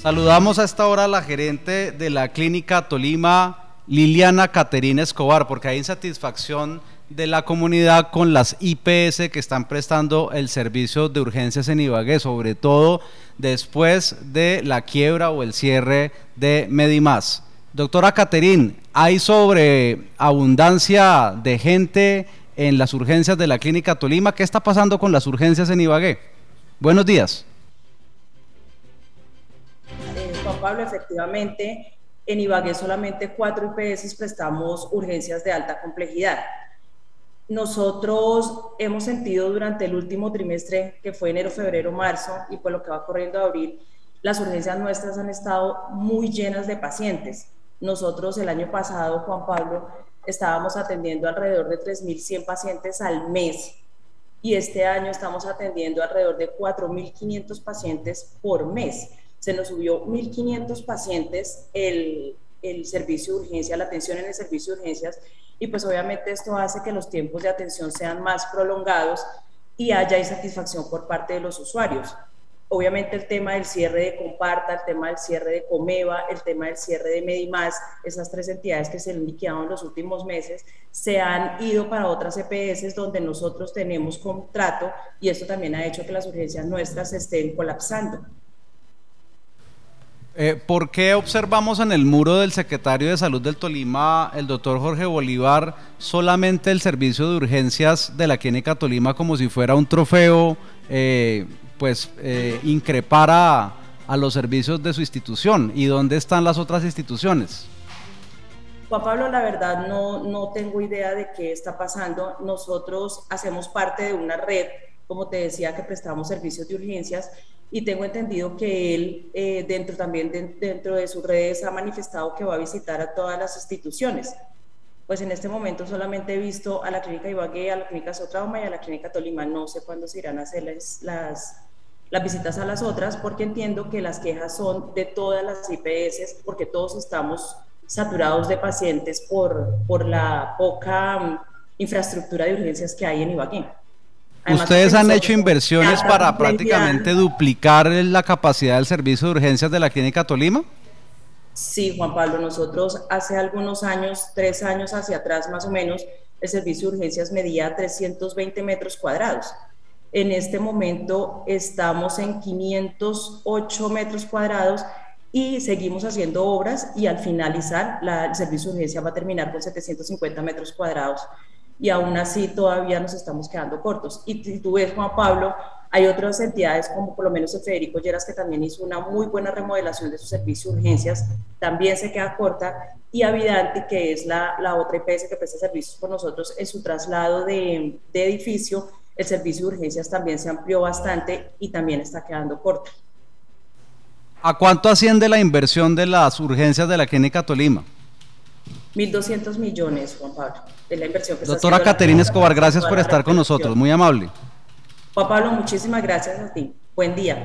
Saludamos a esta hora a la gerente de la clínica Tolima, Liliana Caterina Escobar, porque hay insatisfacción de la comunidad con las IPS que están prestando el servicio de urgencias en Ibagué, sobre todo después de la quiebra o el cierre de Medimás. Doctora Caterín, ¿hay sobreabundancia de gente en las urgencias de la clínica Tolima? ¿Qué está pasando con las urgencias en Ibagué? Buenos días. Pablo, efectivamente, en Ibagué solamente cuatro IPS prestamos urgencias de alta complejidad nosotros hemos sentido durante el último trimestre, que fue enero, febrero, marzo, y por lo que va corriendo abril, las urgencias nuestras han estado muy llenas de pacientes. Nosotros el año pasado, Juan Pablo, estábamos atendiendo alrededor de 3.100 pacientes al mes y este año estamos atendiendo alrededor de 4.500 pacientes por mes. Se nos subió 1.500 pacientes el, el servicio de urgencia, la atención en el servicio de urgencias y pues obviamente esto hace que los tiempos de atención sean más prolongados y haya insatisfacción por parte de los usuarios. Obviamente el tema del cierre de Comparta, el tema del cierre de Comeva, el tema del cierre de Medimás, esas tres entidades que se han liquidado en los últimos meses, se han ido para otras EPS donde nosotros tenemos contrato y esto también ha hecho que las urgencias nuestras estén colapsando. Eh, ¿Por qué observamos en el muro del secretario de Salud del Tolima, el doctor Jorge Bolívar, solamente el servicio de urgencias de la Clínica Tolima como si fuera un trofeo, eh, pues eh, increpar a, los servicios de su institución? ¿Y dónde están las otras instituciones? Juan Pablo, la verdad no, no tengo idea de qué está pasando. Nosotros hacemos parte de una red, como te decía, que prestamos servicios de urgencias y tengo entendido que él eh, dentro también dentro de sus redes ha manifestado que va a visitar a todas las instituciones. Pues en este momento solamente he visto a la clínica Ibagué, a la clínica Sotrauma y a la clínica Tolima. No sé cuándo se irán a hacer las, las, las visitas a las otras porque entiendo que las quejas son de todas las IPS porque todos estamos saturados de pacientes por, por la poca mm, infraestructura de urgencias que hay en Ibagué. Ustedes han hecho inversiones para prácticamente duplicar la capacidad del servicio de urgencias de la Clínica Tolima. Sí, Juan Pablo, nosotros hace algunos años, tres años hacia atrás más o menos, el servicio de urgencias medía 320 metros cuadrados. En este momento estamos en 508 metros cuadrados y seguimos haciendo obras y al finalizar la, el servicio de urgencia va a terminar con 750 metros cuadrados y aún así todavía nos estamos quedando cortos. Y si tú ves, Juan Pablo, hay otras entidades como por lo menos el Federico Lleras que también hizo una muy buena remodelación de su servicio de urgencias, también se queda corta, y Avidanti, que es la, la otra IPS que presta servicios por nosotros, en su traslado de, de edificio, el servicio de urgencias también se amplió bastante y también está quedando corta. ¿A cuánto asciende la inversión de las urgencias de la Clínica Tolima? 1.200 millones, Juan Pablo, de la inversión que Doctora Caterina Escobar, gracias por estar con nosotros, muy amable. Juan Pablo, muchísimas gracias a ti. Buen día.